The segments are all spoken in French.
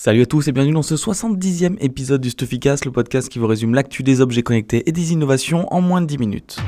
Salut à tous et bienvenue dans ce 70e épisode du Stufficast, le podcast qui vous résume l'actu des objets connectés et des innovations en moins de 10 minutes.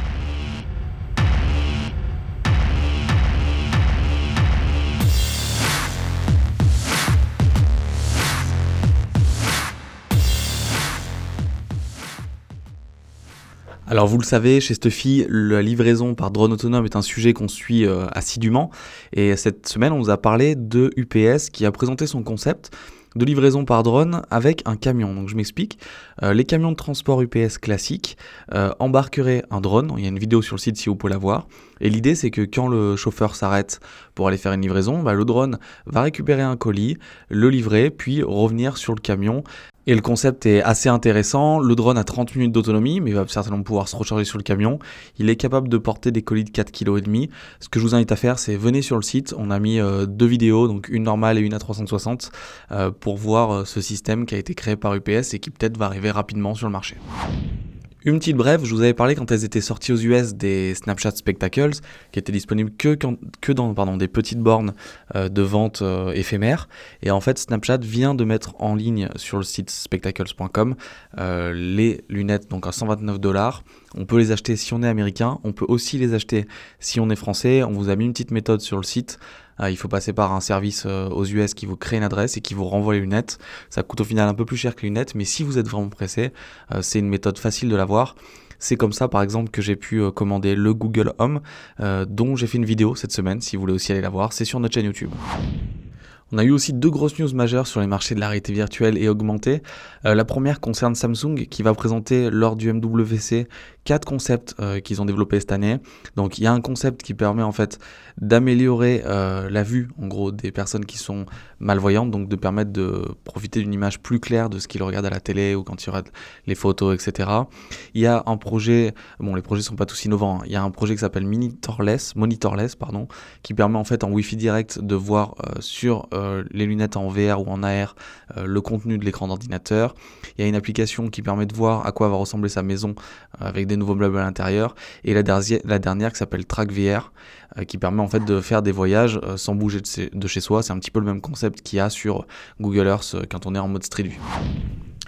Alors vous le savez, chez Stuffy, la livraison par drone autonome est un sujet qu'on suit euh, assidûment. Et cette semaine, on vous a parlé de UPS qui a présenté son concept de livraison par drone avec un camion. Donc je m'explique. Euh, les camions de transport UPS classiques euh, embarqueraient un drone. Il y a une vidéo sur le site si vous pouvez la voir. Et l'idée c'est que quand le chauffeur s'arrête pour aller faire une livraison, bah, le drone va récupérer un colis, le livrer, puis revenir sur le camion et le concept est assez intéressant. Le drone a 30 minutes d'autonomie, mais il va certainement pouvoir se recharger sur le camion. Il est capable de porter des colis de 4,5 kg. Ce que je vous invite à faire, c'est venez sur le site. On a mis euh, deux vidéos, donc une normale et une à 360, euh, pour voir euh, ce système qui a été créé par UPS et qui peut-être va arriver rapidement sur le marché. Une petite brève, je vous avais parlé quand elles étaient sorties aux US des Snapchat Spectacles, qui étaient disponibles que, dans des petites bornes euh, de vente euh, éphémères. Et en fait, Snapchat vient de mettre en ligne sur le site spectacles.com les lunettes donc à 129 dollars. On peut les acheter si on est américain, on peut aussi les acheter si on est français. On vous a mis une petite méthode sur le site. Il faut passer par un service aux US qui vous crée une adresse et qui vous renvoie les lunettes. Ça coûte au final un peu plus cher que les lunettes, mais si vous êtes vraiment pressé, c'est une méthode facile de l'avoir. C'est comme ça, par exemple, que j'ai pu commander le Google Home, dont j'ai fait une vidéo cette semaine. Si vous voulez aussi aller la voir, c'est sur notre chaîne YouTube. On a eu aussi deux grosses news majeures sur les marchés de la réalité virtuelle et augmentée. Euh, la première concerne Samsung qui va présenter lors du MWC quatre concepts euh, qu'ils ont développés cette année. Donc il y a un concept qui permet en fait d'améliorer euh, la vue en gros des personnes qui sont malvoyantes, donc de permettre de profiter d'une image plus claire de ce qu'ils regardent à la télé ou quand ils regardent les photos, etc. Il y a un projet, bon les projets sont pas tous innovants, hein. il y a un projet qui s'appelle Monitorless, Monitorless pardon, qui permet en fait en Wi-Fi direct de voir sur euh, les lunettes en VR ou en AR, euh, le contenu de l'écran d'ordinateur. Il y a une application qui permet de voir à quoi va ressembler sa maison euh, avec des nouveaux meubles à l'intérieur. Et la, la dernière qui s'appelle Track VR, qui permet en fait de faire des voyages sans bouger de, chez soi. C'est un petit peu le même concept qu'il y a sur Google Earth quand on est en mode Street View.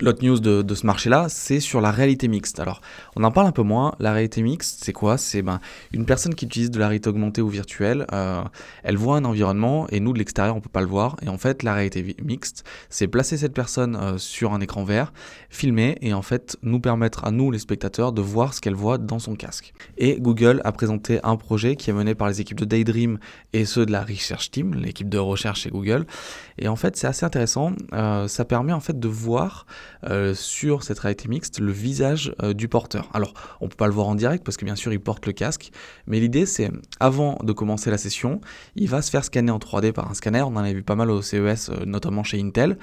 L'autre news de, ce marché-là, c'est sur la réalité mixte. Alors, on en parle un peu moins. La réalité mixte, c'est quoi? C'est ben, une personne qui utilise de la réalité augmentée ou virtuelle. Euh, elle voit un environnement et nous, de l'extérieur, on peut pas le voir. Et en fait, la réalité mixte, c'est placer cette personne euh, sur un écran vert, filmer et en fait nous permettre à nous, les spectateurs, de voir ce qu'elle voit dans son casque. Et Google a présenté un projet qui est mené par les équipes de Daydream et ceux de la Research Team, l'équipe de recherche chez Google. Et en fait, c'est assez intéressant. Euh, ça permet en fait de voir euh, sur cette réalité mixte le visage euh, du porteur. Alors, on peut pas le voir en direct parce que bien sûr, il porte le casque, mais l'idée c'est avant de commencer la session, il va se faire scanner en 3D par un scanner. On en a vu pas mal au CES, euh, notamment chez Intel.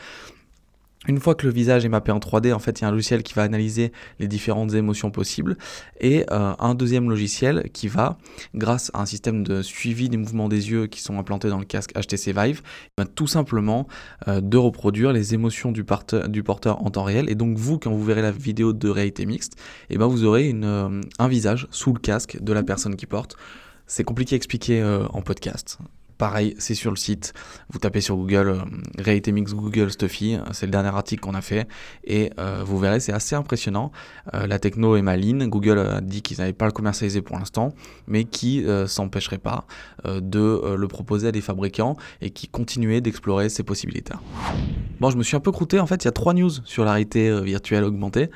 Une fois que le visage est mappé en 3D, en fait, il y a un logiciel qui va analyser les différentes émotions possibles et euh, un deuxième logiciel qui va, grâce à un système de suivi des mouvements des yeux qui sont implantés dans le casque HTC Vive, tout simplement euh, de reproduire les émotions du, porteur en temps réel. Et donc vous, quand vous verrez la vidéo de réalité mixte, eh ben vous aurez euh, un visage sous le casque de la personne qui porte. C'est compliqué à expliquer en podcast. Pareil, c'est sur le site. Vous tapez sur Google euh, Réalité Mix Google Stuffy. C'est le dernier article qu'on a fait. Et euh, vous verrez, c'est assez impressionnant. Euh, la techno est maline. Google a dit qu'ils n'avaient pas le commercialisé pour l'instant, mais qui s'empêcherait pas de le proposer à des fabricants et qui continuait d'explorer ces possibilités. Bon, je me suis un peu croûté. En fait, il y a trois news sur la réalité virtuelle augmentée.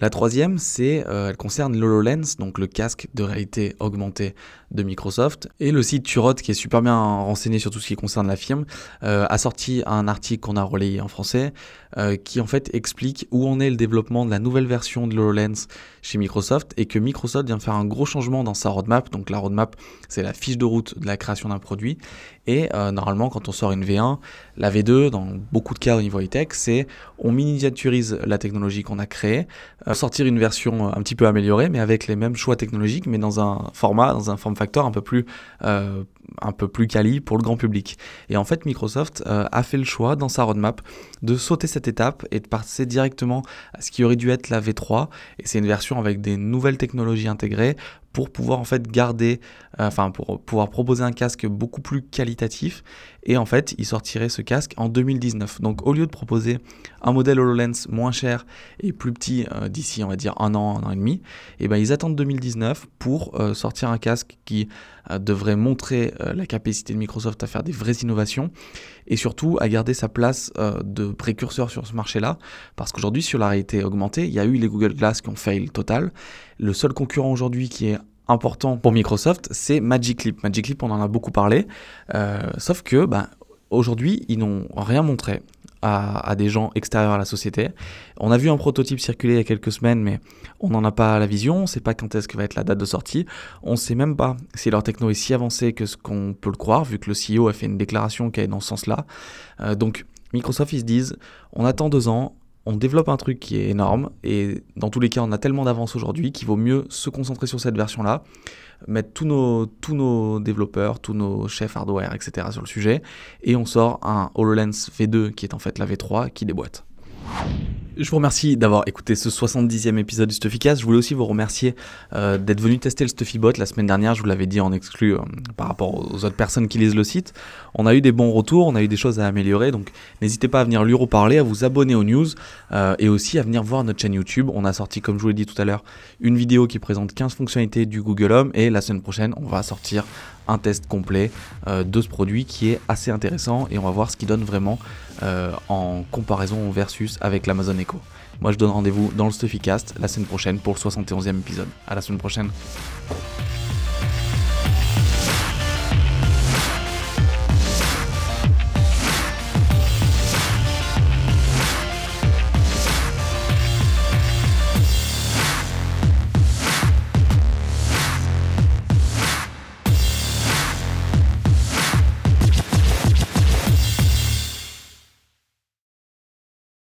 La troisième, c'est, elle concerne l'HoloLens, donc le casque de réalité augmentée de Microsoft. Et le site Turot, qui est super bien renseigné sur tout ce qui concerne la firme, euh, a sorti un article qu'on a relayé en français, euh, qui en fait explique où en est le développement de la nouvelle version de l'HoloLens chez Microsoft, et que Microsoft vient faire un gros changement dans sa roadmap. Donc la roadmap, c'est la fiche de route de la création d'un produit. Et euh, normalement, quand on sort une V1, la V2, dans beaucoup de cas au niveau high-tech, c'est on miniaturise la technologie qu'on a créée, sortir une version un petit peu améliorée, mais avec les mêmes choix technologiques, mais dans un format, dans un format facteur un peu plus euh, un peu plus quali pour le grand public. Et en fait, Microsoft euh, a fait le choix dans sa roadmap de sauter cette étape et de passer directement à ce qui aurait dû être la V3. Et c'est une version avec des nouvelles technologies intégrées pour pouvoir en fait garder, euh, enfin pour pouvoir proposer un casque beaucoup plus qualitatif et en fait ils sortiraient ce casque en 2019. Donc au lieu de proposer un modèle HoloLens moins cher et plus petit euh, d'ici on va dire un an, un an et demi, et eh ben ils attendent 2019 pour sortir un casque qui devrait montrer la capacité de Microsoft à faire des vraies innovations et surtout à garder sa place de précurseur sur ce marché-là parce qu'aujourd'hui sur la réalité augmentée, il y a eu les Google Glass qui ont fail total. Le seul concurrent aujourd'hui qui est important pour Microsoft, c'est Magic Leap. Magic Leap, on en a beaucoup parlé, sauf que bah, aujourd'hui, ils n'ont rien montré à, des gens extérieurs à la société. On a vu un prototype circuler il y a quelques semaines, mais on n'en a pas la vision, on ne sait pas quand est-ce que va être la date de sortie, on ne sait même pas si leur techno est si avancée que ce qu'on peut le croire, vu que le CEO a fait une déclaration qui est dans ce sens-là. Euh, donc Microsoft, ils se disent, on attend deux ans, on développe un truc qui est énorme, et dans tous les cas, on a tellement d'avance aujourd'hui qu'il vaut mieux se concentrer sur cette version-là mettre tous nos, tous nos développeurs, tous nos chefs hardware, etc. sur le sujet, et on sort un HoloLens V2 qui est en fait la V3 qui déboîte. Je vous remercie d'avoir écouté ce 70e épisode du Stuffycast. Je voulais aussi vous remercier euh, d'être venu tester le Stuffybot la semaine dernière. Je vous l'avais dit en exclu euh, par rapport aux autres personnes qui lisent le site. On a eu des bons retours, on a eu des choses à améliorer. Donc n'hésitez pas à venir lui reparler, à vous abonner aux news euh, et aussi à venir voir notre chaîne YouTube. On a sorti, comme je vous l'ai dit tout à l'heure, une vidéo qui présente 15 fonctionnalités du Google Home. Et la semaine prochaine, on va sortir un test complet de ce produit qui est assez intéressant et on va voir ce qu'il donne vraiment euh, en comparaison versus avec l'Amazon Echo. Moi je donne rendez-vous dans le Stuffycast la semaine prochaine pour le 71e épisode. À la semaine prochaine.